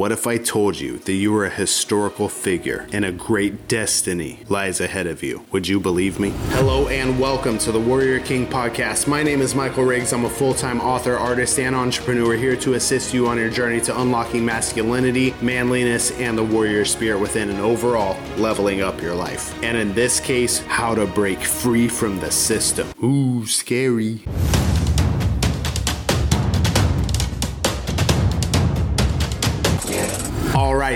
What if I told you that you were a historical figure and a great destiny lies ahead of you? Would you believe me? Hello and welcome to the Warrior King podcast. My name is Michael Riggs. I'm a full time author, artist, and entrepreneur here to assist you on your journey to unlocking masculinity, manliness, and the warrior spirit within, and overall leveling up your life. And in this case, how to break free from the system. Ooh, scary.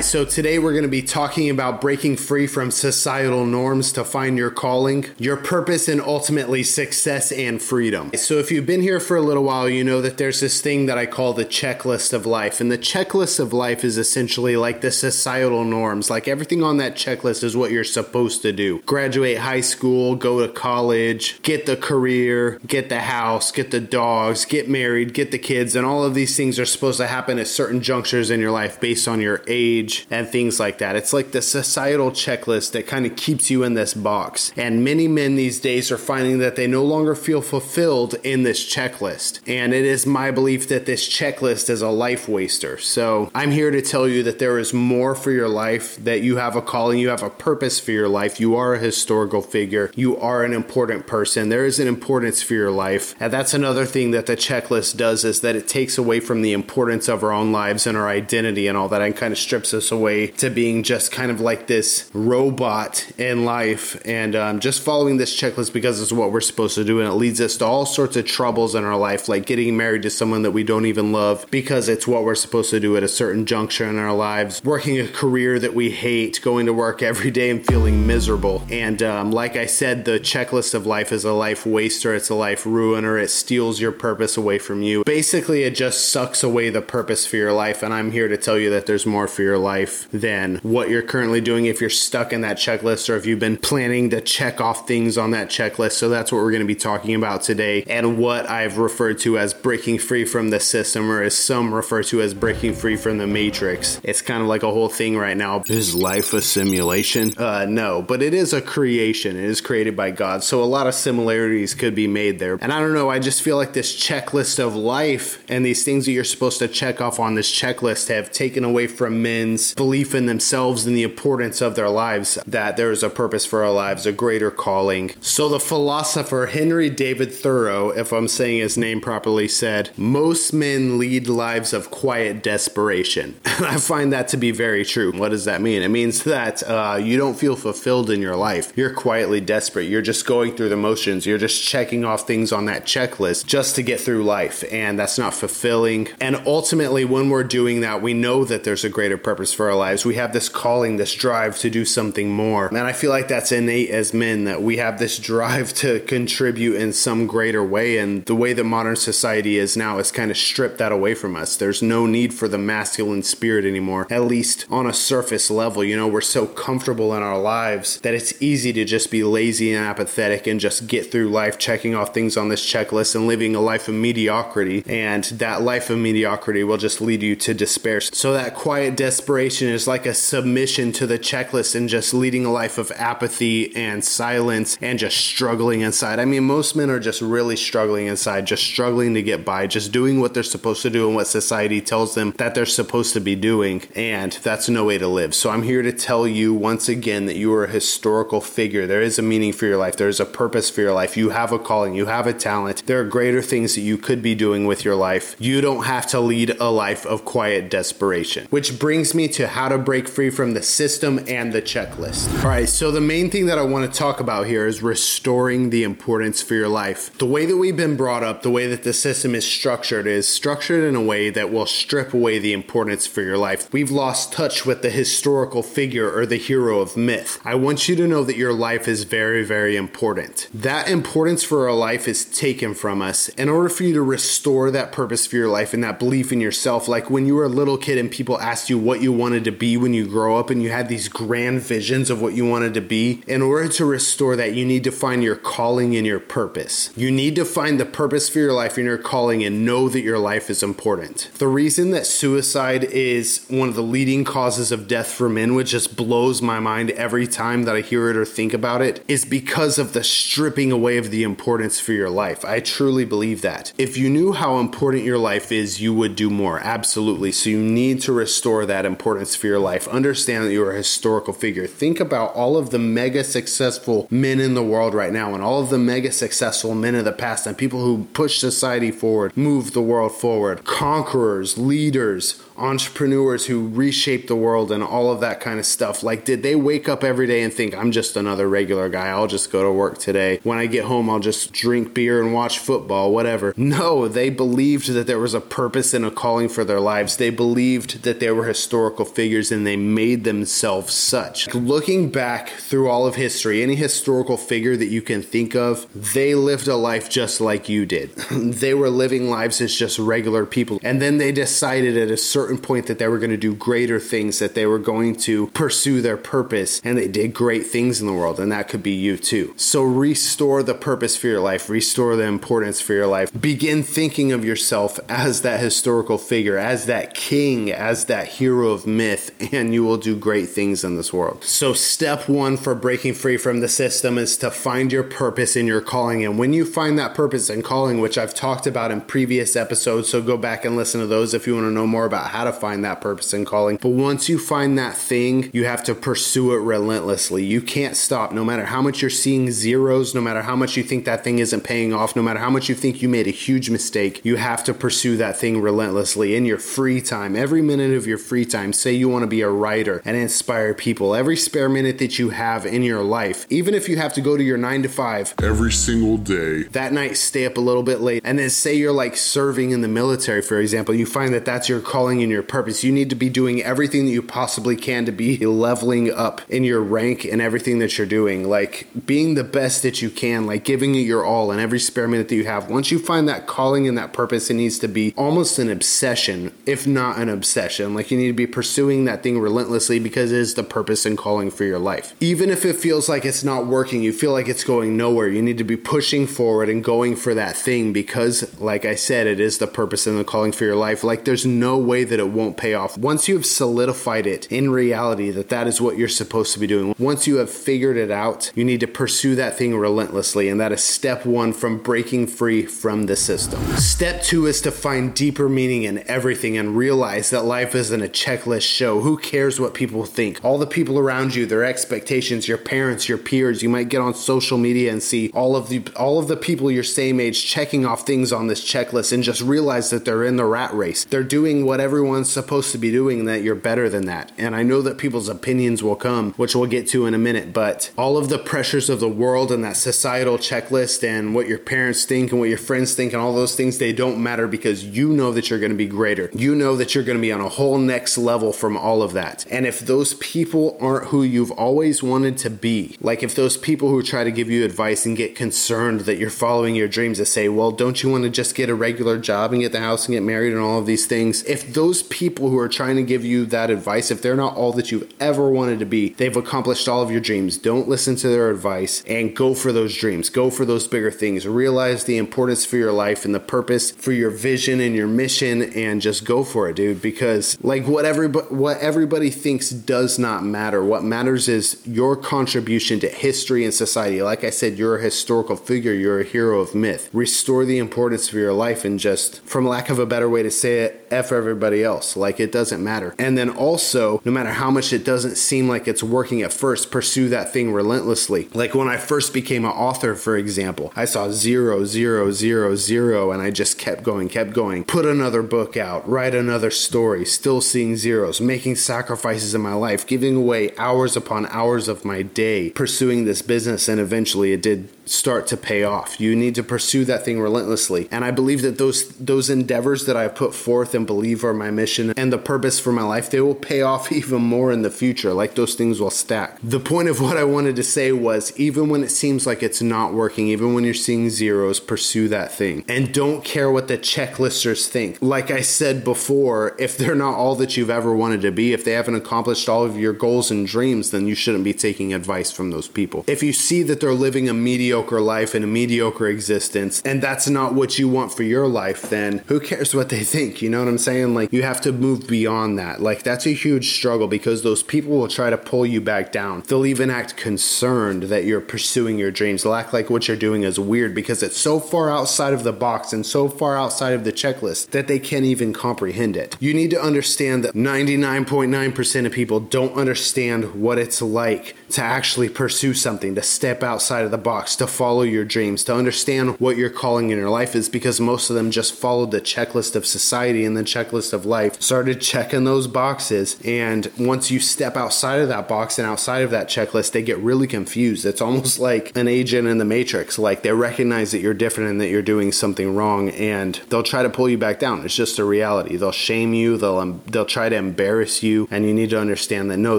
So today we're going to be talking about breaking free from societal norms to find your calling, your purpose, and ultimately success and freedom. So, if you've been here for a little while, you know that there's this thing that I call the checklist of life. And the checklist of life is essentially like the societal norms. Like everything on that checklist is what you're supposed to do graduate high school, go to college, get the career, get the house, get the dogs, get married, get the kids. And all of these things are supposed to happen at certain junctures in your life based on your age age and things like that. It's like the societal checklist that kind of keeps you in this box. And many men these days are finding that they no longer feel fulfilled in this checklist. And it is my belief that this checklist is a life waster. So I'm here to tell you that there is more for your life, that you have a calling, you have a purpose for your life, you are a historical figure, you are an important person. There is an importance for your life. And that's another thing that the checklist does is that it takes away from the importance of our own lives and our identity and all that and kind of strips us away to being just kind of like this robot in life and um, just following this checklist because it's what we're supposed to do. And it leads us to all sorts of troubles in our life, like getting married to someone that we don't even love because it's what we're supposed to do at a certain juncture in our lives, working a career that we hate, going to work every day and feeling miserable. And um, like I said, the checklist of life is a life waster, it's a life ruiner, it steals your purpose away from you. Basically, it just sucks away the purpose for your life. And I'm here to tell you that there's more for your life than what you're currently doing if you're stuck in that checklist or if you've been planning to check off things on that checklist. So that's what we're going to be talking about today and what I've referred to as breaking free from the system or as some refer to as breaking free from the matrix. It's kind of like a whole thing right now. Is life a simulation? Uh, no, but it is a creation. It is created by God. So a lot of similarities could be made there. And I don't know, I just feel like this checklist of life and these things that you're supposed to check off on this checklist have taken away from men's belief in themselves and the importance of their lives, that there is a purpose for our lives, a greater calling. So the philosopher Henry David Thoreau, if I'm saying his name properly, said, Most men lead lives of quiet desperation. And I find that to be very true. What does that mean? It means that uh, you don't feel fulfilled in your life. You're quietly desperate. You're just going through the motions. You're just checking off things on that checklist just to get through life. And that's not fulfilling. And ultimately, when we're doing that, we know that there's a greater purpose for our lives. We have this calling, this drive to do something more. And I feel like that's innate as men that we have this drive to contribute in some greater way. And the way that modern society is now has kind of stripped that away from us. There's no need for the masculine spirit anymore, at least on a surface level. You know, we're so comfortable in our lives that it's easy to just be lazy and apathetic and just get through life checking off things on this checklist and living a life of mediocrity. And that life of mediocrity will just lead you to despair. So that quiet desperation is like a submission to the checklist and just leading a life of apathy and silence and just struggling inside. I mean, most men are just really struggling inside, just struggling to get by, just doing what they're supposed to do and what society tells them that they're supposed to be doing. And that's no way to live. So I'm here to tell you once again that you are a historical figure. There is a meaning for your life, there is a purpose for your life. You have a calling, you have a talent. There are greater things that you could be doing with your life. You don't have to lead a life of quiet desperation. Which brings me to how to break free from the system and the checklist. All right, so the main thing that I want to talk about here is restoring the importance for your life. The way that we've been brought up, the way that the system is structured, is structured in a way that will strip away the importance for your life. We've lost touch with the historical figure or the hero of myth. I want you to know that your life is very, very important. That importance for our life is taken from us. In order for you to restore that purpose for your life and that belief in yourself, like when you were a little kid and people asked you what you wanted to be when you grow up and you had these grand visions of what you wanted to be, in order to restore that, you need to find your calling and your purpose. You need to find the purpose for your life and your calling and know that your life is important. The reason that suicide is one of the leading causes of death for men, which just blows my mind every time that I hear it or think about it, is because of the stripping away of the importance for your life. I truly believe that. If you knew how important your life is, you would do more. Absolutely. So you need to restore that importance for your life. Understand that you're a historical figure. Think about all of the mega successful men in the world right now and all of the mega successful men of the past and people who push society forward, move the world forward, conquerors, leaders, entrepreneurs who reshape the world and all of that kind of stuff. Like, did they wake up every day and think, I'm just another regular guy? I'll just go to work today. When I get home, I'll just drink beer and watch football, whatever. No, they believed that there was a purpose and a calling for their lives. They believed that they were historical figures and they made themselves such. Looking back through all of history, any historical figure that you can think of, they lived a life just like you did. they were living lives as just regular people. And then they decided at a certain certain point that they were going to do greater things, that they were going to pursue their purpose, and they did great things in the world, and that could be you too. So restore the purpose for your life, restore the importance for your life. Begin thinking of yourself as that historical figure, as that king, as that hero of myth, and you will do great things in this world. So, step one for breaking free from the system is to find your purpose in your calling. And when you find that purpose and calling, which I've talked about in previous episodes, so go back and listen to those if you want to know more about how to find that purpose and calling. But once you find that thing, you have to pursue it relentlessly. You can't stop no matter how much you're seeing zeros, no matter how much you think that thing isn't paying off, no matter how much you think you made a huge mistake. You have to pursue that thing relentlessly in your free time. Every minute of your free time, say you want to be a writer and inspire people. Every spare minute that you have in your life, even if you have to go to your 9 to 5 every single day. That night stay up a little bit late and then say you're like serving in the military for example, you find that that's your calling and your purpose. You need to be doing everything that you possibly can to be leveling up in your rank and everything that you're doing. Like being the best that you can, like giving it your all in every spare minute that you have. Once you find that calling and that purpose, it needs to be almost an obsession, if not an obsession. Like you need to be pursuing that thing relentlessly because it is the purpose and calling for your life. Even if it feels like it's not working, you feel like it's going nowhere, you need to be pushing forward and going for that thing because, like I said, it is the purpose and the calling for your life. Like there's no way that it won't pay off. Once you've solidified it in reality that that is what you're supposed to be doing, once you have figured it out, you need to pursue that thing relentlessly. And that is step one from breaking free from the system. Step two is to find deeper meaning in everything and realize that life isn't a checklist show. Who cares what people think? All the people around you, their expectations, your parents, your peers, you might get on social media and see all of the all of the people your same age checking off things on this checklist and just realize that they're in the rat race. They're doing what everyone's supposed to be doing that you're better than that. And I know that people's opinions will come, which we'll get to in a minute, but all of the pressures of the world and that societal checklist and what your parents think and what your friends think and all those things, they don't matter because you know that you're going to be greater. You know that you're going to be on a whole next level from all of that. And if those people aren't who you've always wanted to be, like if those people who try to give you advice and get concerned that you're following your dreams to say, well, don't you want to just get a regular job and get the house and get married and all of these things? If those people who are trying to give you that advice, if they're not all that you've ever wanted to be, they've accomplished all of your dreams. Don't listen to their advice and go for those dreams. Go for those bigger things. Realize the importance for your life and the purpose for your vision and your mission and just go for it, dude, because like what everybody what everybody thinks does not matter. What matters is your contribution to history and society. Like I said, you're a historical figure, you're a hero of myth. Restore the importance of your life and just from lack of a better way to say it, F everybody else. Like it doesn't matter. And then also, no matter how much it doesn't seem like it's working at first, pursue that thing relentlessly. Like when I first became an author, for example, I saw zero, zero, zero, zero, and I just kept going, kept going. Put another book out, write another story, still seeing zeros, making sacrifices in my life, giving away hours upon hours of my day, pursuing this business, and eventually it did start to pay off. You need to pursue that thing relentlessly. And I believe that those those endeavors that I put forth and believe are my mission and the purpose for my life, they will pay off even more in the future. Like those things will stack. The point of what I wanted to say was even when it seems like it's not working, even when you're seeing zeros, pursue that thing. And don't care what the checklisters think. Like I said before, if they're not all that you've ever wanted to be, if they haven't accomplished all of your goals and dreams, then you shouldn't be taking advice from those people. If you see that they're living a mediocre life and a mediocre existence and that's not what you want for your life, then who cares what they think? You know what I'm saying? Like You have to move beyond that. Like that's a huge struggle because those people will try to pull you back down. They'll even act concerned that you're pursuing your dreams. They'll act like what you're doing is weird because it's so far outside of the box and so far outside of the checklist that they can't even comprehend it. You need to understand that 99.9% of people don't understand what it's like to actually pursue something, to step outside of the box, to follow your dreams, to understand what your calling in your life is because most of them just followed the checklist of society and the checklist of life, started checking those boxes. And once you step outside of that box and outside of that checklist, they get really confused. It's almost like an agent in the matrix. Like they recognize that you're different and that you're doing something wrong and they'll try to pull you back down. It's just a reality. They'll shame you, they'll, um, they'll try to embarrass you. And you need to understand that no,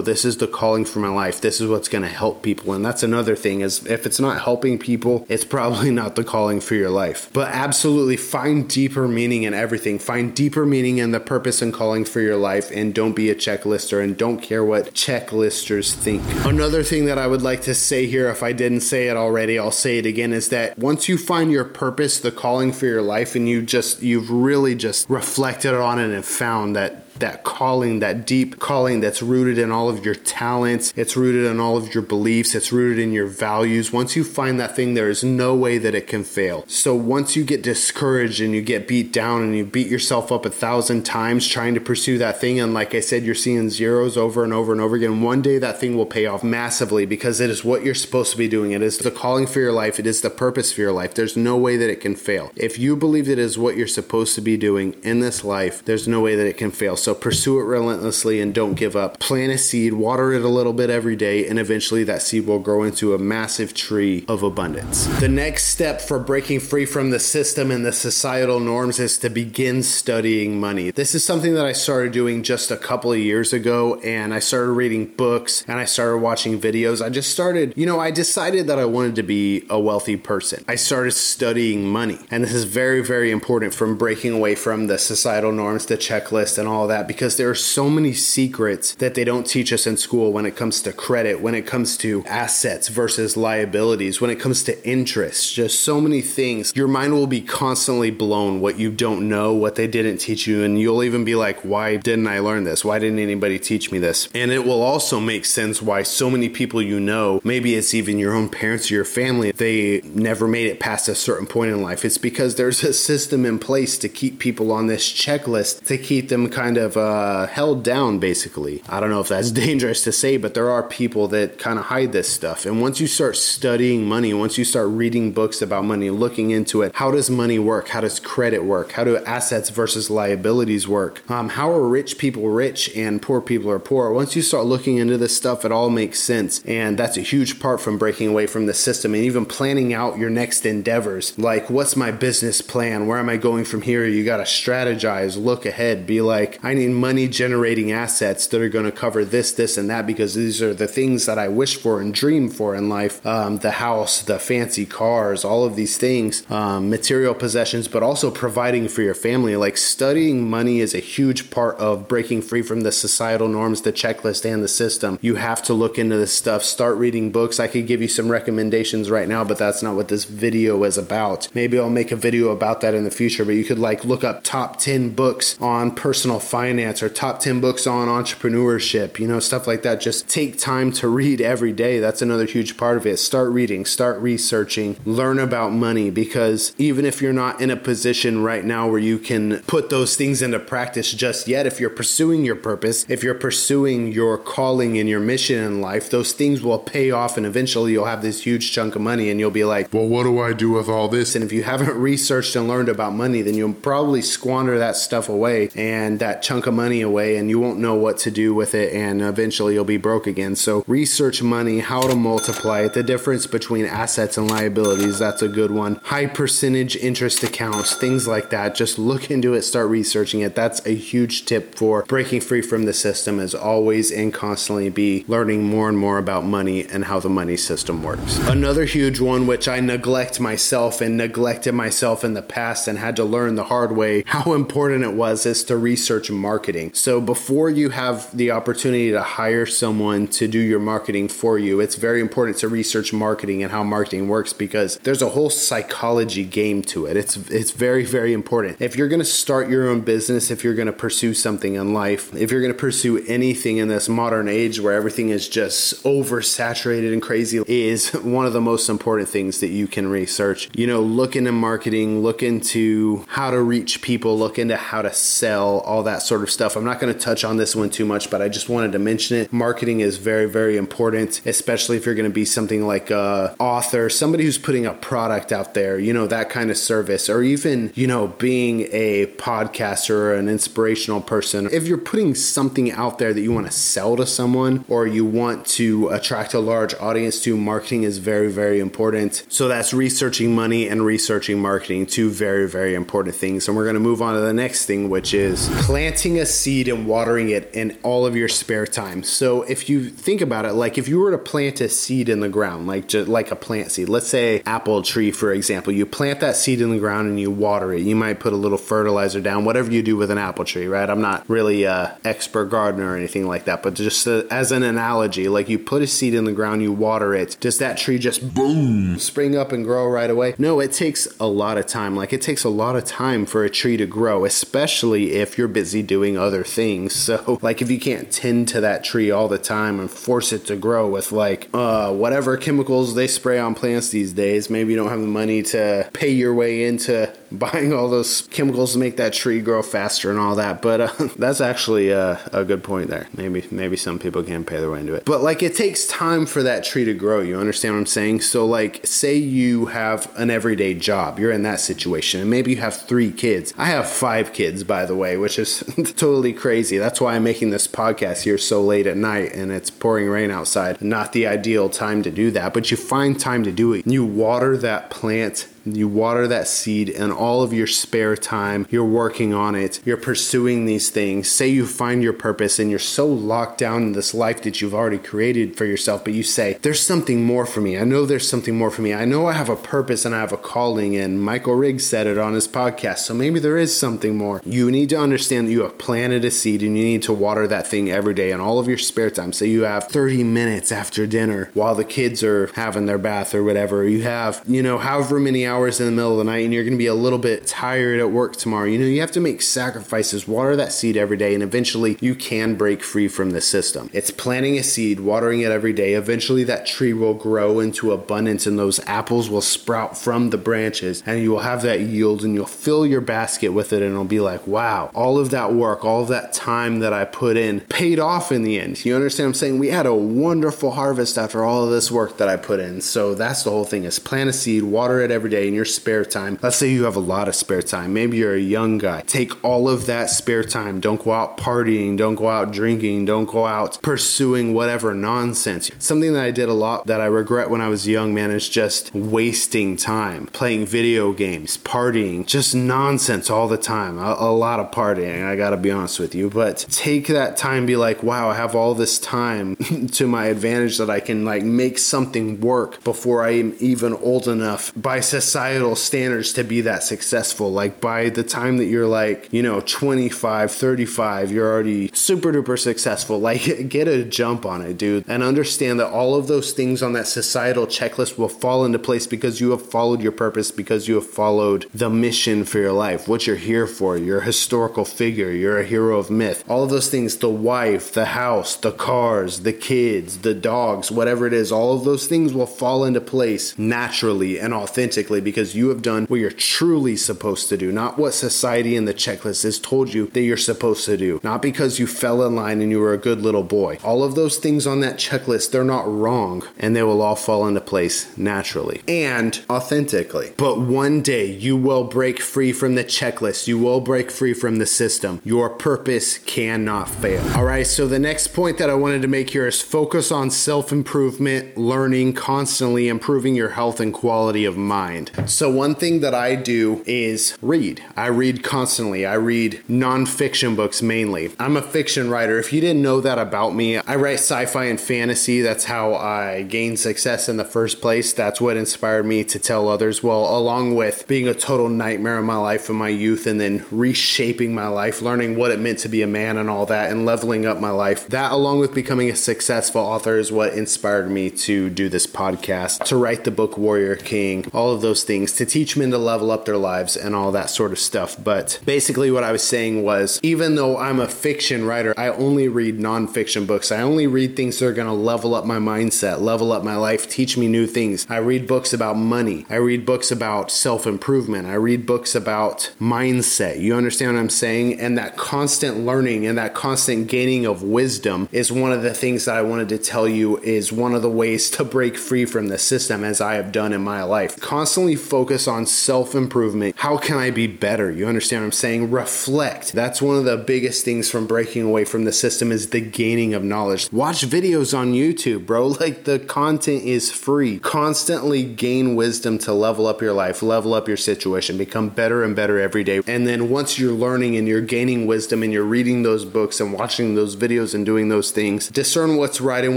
this is the calling for my life. This is what's going to help people. And that's another thing is if it's not helping people, it's probably not the calling for your life. But absolutely find deeper meaning in everything. Find deeper meaning in the purpose and calling for your life and don't be a checklister and don't care what checklisters think. Another thing that I would like to say here if I didn't say it already, I'll say it again is that once you find your purpose, the calling for your life and you just you've really just reflected on it and found that that calling, that deep calling that's rooted in all of your talents, it's rooted in all of your beliefs, it's rooted in your values. Once you find that thing, there is no way that it can fail. So once you get discouraged and you get beat down and you beat yourself up a thousand times trying to pursue that thing, and like I said, you're seeing zeros over and over and over again, one day that thing will pay off massively because it is what you're supposed to be doing. It is the calling for your life, it is the purpose for your life. There's no way that it can fail. If you believe it is what you're supposed to be doing in this life, there's no way that it can fail. So pursue it relentlessly and don't give up. Plant a seed, water it a little bit every day, and eventually that seed will grow into a massive tree of abundance. The next step for breaking free from the system and the societal norms is to begin studying money. This is something that I started doing just a couple of years ago, and I started reading books and I started watching videos. I just started, you know, I decided that I wanted to be a wealthy person. I started studying money, and this is very, very important from breaking away from the societal norms, the checklist, and all of that because there are so many secrets that they don't teach us in school when it comes to credit, when it comes to assets versus liabilities, when it comes to interest, just so many things. Your mind will be constantly blown what you don't know, what they didn't teach you, and you'll even be like, why didn't I learn this? Why didn't anybody teach me this? And it will also make sense why so many people you know, maybe it's even your own parents or your family, they never made it past a certain point in life. It's because there's a system in place to keep people on this checklist to keep them kind of uh, uh, held down, basically. I don't know if that's dangerous to say, but there are people that kind of hide this stuff. And once you start studying money, once you start reading books about money, looking into it, how does money work? How does credit work? How do assets versus liabilities work? Um, how are rich people rich and poor people are poor? Once you start looking into this stuff, it all makes sense. And that's a huge part from breaking away from the system and even planning out your next endeavors. Like, what's my business plan? Where am I going from here? You got to strategize, look ahead, be like, I money money generating assets that are going to cover this, this, and that because these are the things that I wish for and dream for in life um, the house, the fancy cars, all of these things, um, material possessions, but also providing for your family. Like studying money is a huge part of breaking free from the societal norms, the checklist, and the system. You have to look into this stuff, start reading books. I could give you some recommendations right now, but that's not what this video is about. Maybe I'll make a video about that in the future, but you could like look up top 10 books on personal finance or top 10 books on entrepreneurship, you know, stuff like that. Just take time to read every day. That's another huge part of it. Start reading, start researching, learn about money because even if you're not in a position right now where you can put those things into practice just yet, if you're pursuing your purpose, if you're pursuing your calling and your mission in life, those things will pay off and eventually you'll have this huge chunk of money and you'll be like, well, what do I do with all this? And if you haven't researched and learned about money, then you'll probably squander that stuff away and that chunk of money money away and you won't know what to do with it and eventually you'll be broke again. So research money, how to multiply it, the difference between assets and liabilities, that's a good one. High percentage interest accounts, things like that. Just look into it, start researching it. That's a huge tip for breaking free from the system is always and constantly be learning more and more about money and how the money system works. Another huge one which I neglect myself and neglected myself in the past and had to learn the hard way how important it was is to research marketing. So before you have the opportunity to hire someone to do your marketing for you, it's very important to research marketing and how marketing works because there's a whole psychology game to it. It's it's very very important. If you're going to start your own business, if you're going to pursue something in life, if you're going to pursue anything in this modern age where everything is just oversaturated and crazy is one of the most important things that you can research. You know, look into marketing, look into how to reach people, look into how to sell, all that sort of stuff. I'm not going to touch on this one too much, but I just wanted to mention it. Marketing is very, very important, especially if you're going to be something like a author, somebody who's putting a product out there, you know, that kind of service, or even, you know, being a podcaster or an inspirational person. If you're putting something out there that you want to sell to someone or you want to attract a large audience to, marketing is very, very important. So that's researching money and researching marketing, two very, very important things. And we're going to move on to the next thing, which is planting a seed and watering it in all of your spare time. So if you think about it, like if you were to plant a seed in the ground, like just like a plant seed, let's say apple tree, for example, you plant that seed in the ground and you water it. You might put a little fertilizer down, whatever you do with an apple tree, right? I'm not really a expert gardener or anything like that, but just uh, as an analogy, like you put a seed in the ground, you water it. Does that tree just boom spring up and grow right away? No, it takes a lot of time. Like it takes a lot of time for a tree to grow, especially if you're busy doing other things. So, like if you can't tend to that tree all the time and force it to grow with like uh, whatever chemicals they spray on plants these days, maybe you don't have the money to pay your way into buying all those chemicals to make that tree grow faster and all that. But uh, that's actually a, a good point there. Maybe maybe some people can pay their way into it. But like it takes time for that tree to grow. You understand what I'm saying? So like say you have an everyday job. You're in that situation and maybe you have 3 kids. I have 5 kids by the way, which is totally crazy. That's why I'm making this podcast here so late at night and it's pouring rain outside. Not the ideal time to do that, but you find time to do it. You water that plant you water that seed and all of your spare time, you're working on it, you're pursuing these things. Say you find your purpose and you're so locked down in this life that you've already created for yourself, but you say, There's something more for me. I know there's something more for me. I know I have a purpose and I have a calling. And Michael Riggs said it on his podcast. So maybe there is something more. You need to understand that you have planted a seed and you need to water that thing every day and all of your spare time. Say you have 30 minutes after dinner while the kids are having their bath or whatever. You have, you know, however many hours hours in the middle of the night and you're going to be a little bit tired at work tomorrow. You know, you have to make sacrifices, water that seed every day, and eventually you can break free from the system. It's planting a seed, watering it every day. Eventually that tree will grow into abundance and those apples will sprout from the branches and you will have that yield and you'll fill your basket with it and it'll be like, wow, all of that work, all of that time that I put in paid off in the end. You understand I'm saying? We had a wonderful harvest after all of this work that I put in. So that's the whole thing is plant a seed, water it every day in your spare time. Let's say you have a lot of spare time. Maybe you're a young guy. Take all of that spare time. Don't go out partying. Don't go out drinking. Don't go out pursuing whatever nonsense. Something that I did a lot that I regret when I was young, man, is just wasting time playing video games, partying, just nonsense all the time. A, a lot of partying, I gotta be honest with you. But take that time, be like, wow, I have all this time to my advantage that I can like make something work before I am even old enough by societal standards to be that successful. Like by the time that you're like, you know, 25, 35, you're already super duper successful. Like get a jump on it, dude. And understand that all of those things on that societal checklist will fall into place because you have followed your purpose, because you have followed the mission for your life, what you're here for. You're a historical figure, you're a hero of myth. All of those things, the wife, the house, the cars, the kids, the dogs, whatever it is, all of those things will fall into place naturally and authentically because you have done what you're truly supposed to do, not what society and the checklist has told you that you're supposed to do, not because you fell in line and you were a good little boy. All of those things on that checklist, they're not wrong and they will all fall into place naturally and authentically. But one day you will break free from the checklist, you will break free from the system. Your purpose cannot fail. All right, so the next point that I wanted to make here is focus on self improvement, learning, constantly improving your health and quality of mind. Mind. So, one thing that I do is read. I read constantly. I read nonfiction books mainly. I'm a fiction writer. If you didn't know that about me, I write sci fi and fantasy. That's how I gained success in the first place. That's what inspired me to tell others. Well, along with being a total nightmare in my life in my youth and then reshaping my life, learning what it meant to be a man and all that, and leveling up my life, that along with becoming a successful author is what inspired me to do this podcast, to write the book Warrior King, all of those things, to teach men to level up their lives and all that sort of stuff. But basically, what I was saying was even though I'm a fiction writer, I only read nonfiction books. I only read things that are going to level up my mindset, level up my life, teach me new things. I read books about money. I read books about self improvement. I read books about mindset. You understand what I'm saying? And that constant learning and that constant gaining of wisdom is one of the things that I wanted to tell you is one of the ways to break free from the system as I have done in my life. Constantly focus on self improvement. How can I be better? You understand what I'm saying? Reflect. That's one of the biggest things from breaking away from the system is the gaining of knowledge. Watch videos on YouTube, bro. Like the content is free. Constantly gain wisdom to level up your life, level up your situation, become better and better every day. And then once you're learning and you're gaining wisdom and you're reading those books and watching those videos and doing those things, discern what's right and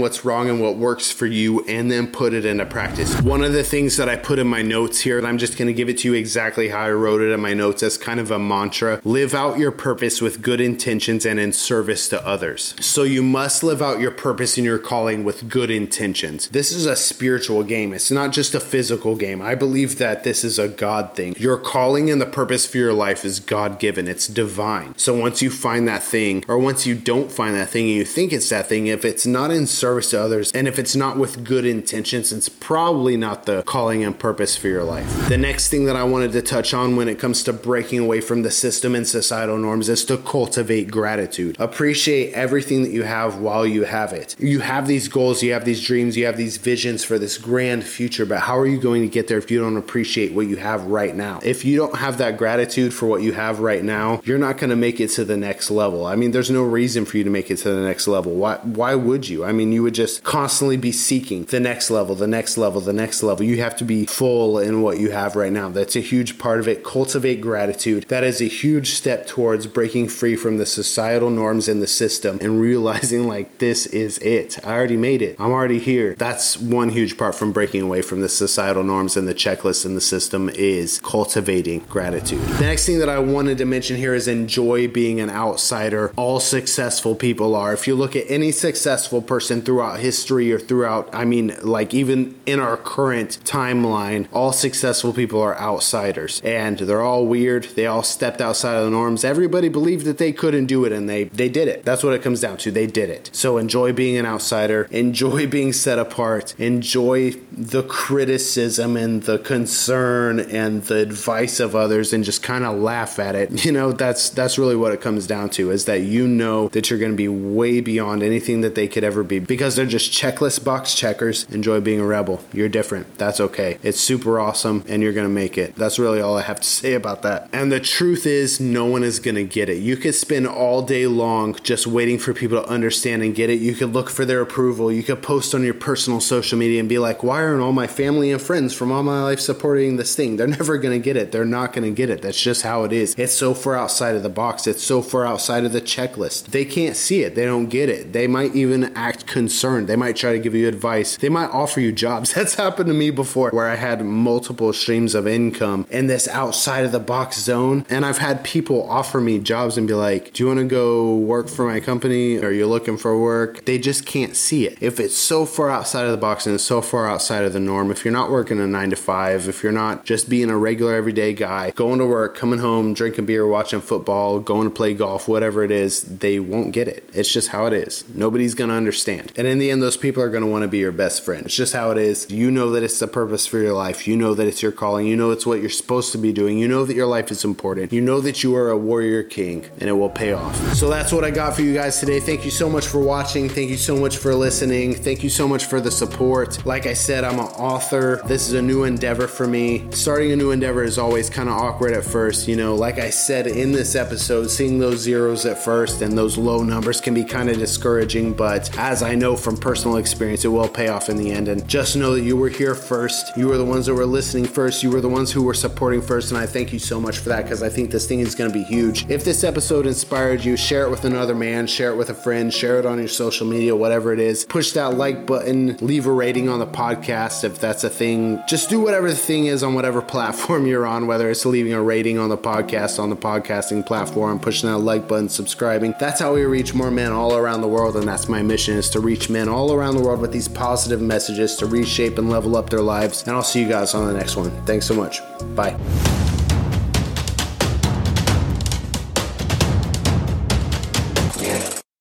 what's wrong and what works for you and then put it into practice. One of the things that I put in my notes here, and I'm just going to give it to you exactly how I wrote it in my notes as kind of a mantra live out your purpose with good intentions and in service to others. So you must live out your purpose and your calling with good intentions. This is a spiritual game, it's not just a physical game. I believe that this is a God thing. Your calling and the purpose for your life is God given, it's divine. So once you find that thing, or once you don't find that thing and you think it's that thing, if it's not in service to others and if it's not with good intentions, it's probably not the calling and purpose for your life. The next thing that I wanted to touch on when it comes to breaking away from the system and societal norms is to cultivate gratitude. Appreciate everything that you have while you have it. You have these goals, you have these dreams, you have these visions for this grand future, but how are you going to get there if you don't appreciate what you have right now? If you don't have that gratitude for what you have right now, you're not going to make it to the next level. I mean, there's no reason for you to make it to the next level. Why why would you? I mean, you would just constantly be seeking the next level, the next level, the next level. You have to be full what you have right now. That's a huge part of it. Cultivate gratitude. That is a huge step towards breaking free from the societal norms in the system and realizing like this is it. I already made it. I'm already here. That's one huge part from breaking away from the societal norms and the checklist in the system is cultivating gratitude. The next thing that I wanted to mention here is enjoy being an outsider. All successful people are. If you look at any successful person throughout history or throughout, I mean, like even in our current timeline, all successful people are outsiders and they're all weird. They all stepped outside of the norms. Everybody believed that they couldn't do it and they, they did it. That's what it comes down to. They did it. So enjoy being an outsider, enjoy being set apart, enjoy the criticism and the concern and the advice of others and just kind of laugh at it. You know, that's that's really what it comes down to is that you know that you're going to be way beyond anything that they could ever be because they're just checklist box checkers. Enjoy being a rebel. You're different. That's okay. It's super awesome and you're going to make it. That's really all I have to say about that. And the truth is no one is going to get it. You could spend all day long just waiting for people to understand and get it. You could look for their approval. You could post on your personal social media and be like, "Why aren't all my family and friends from all my life supporting this thing?" They're never going to get it. They're not going to get it. That's just how it is. It's so far outside of the box. It's so far outside of the checklist. They can't see it. They don't get it. They might even act concerned. They might try to give you advice. They might offer you jobs. That's happened to me before where I had multiple streams of income in this outside of the box zone. And I've had people offer me jobs and be like, Do you want to go work for my company? Are you looking for work? They just can't see it. If it's so far outside of the box and it's so far outside of the norm, if you're not working a nine to five, if you're not just being a regular everyday guy, going to work, coming home, drinking beer, watching football, going to play golf, whatever it is, they won't get it. It's just how it is. Nobody's going to understand. And in the end, those people are going to want to be your best friend. It's just how it is. You know that it's the purpose for your life. You know that it's your calling. You know it's what you're supposed to be doing. You know that your life is important. You know that you are a warrior king and it will pay off. So that's what I got for you guys today. Thank you so much for watching. Thank you so much for listening. Thank you so much for the support. Like I said, I'm an author. This is a new endeavor for me. Starting a new endeavor is always kind of awkward at first. You know, like I said in this episode, seeing those zeros at first and those low numbers can be kind of discouraging. But as I know from personal experience, it will pay off in the end. And just know that you were here first. You were the ones that were listening listening first. You were the ones who were supporting first, and I thank you so much for that because I think this thing is going to be huge. If this episode inspired you, share it with another man, share it with a friend, share it on your social media, whatever it is. Push that like button, leave a rating on the podcast if that's a thing. Just do whatever the thing is on whatever platform you're on, whether it's leaving a rating on the podcast, on the podcasting platform, pushing that like button, subscribing. That's how we reach more men all around the world, and that's my mission is to reach men all around the world with these positive messages to reshape and level up their lives. And I'll see you guys on the next one. Thanks so much. Bye.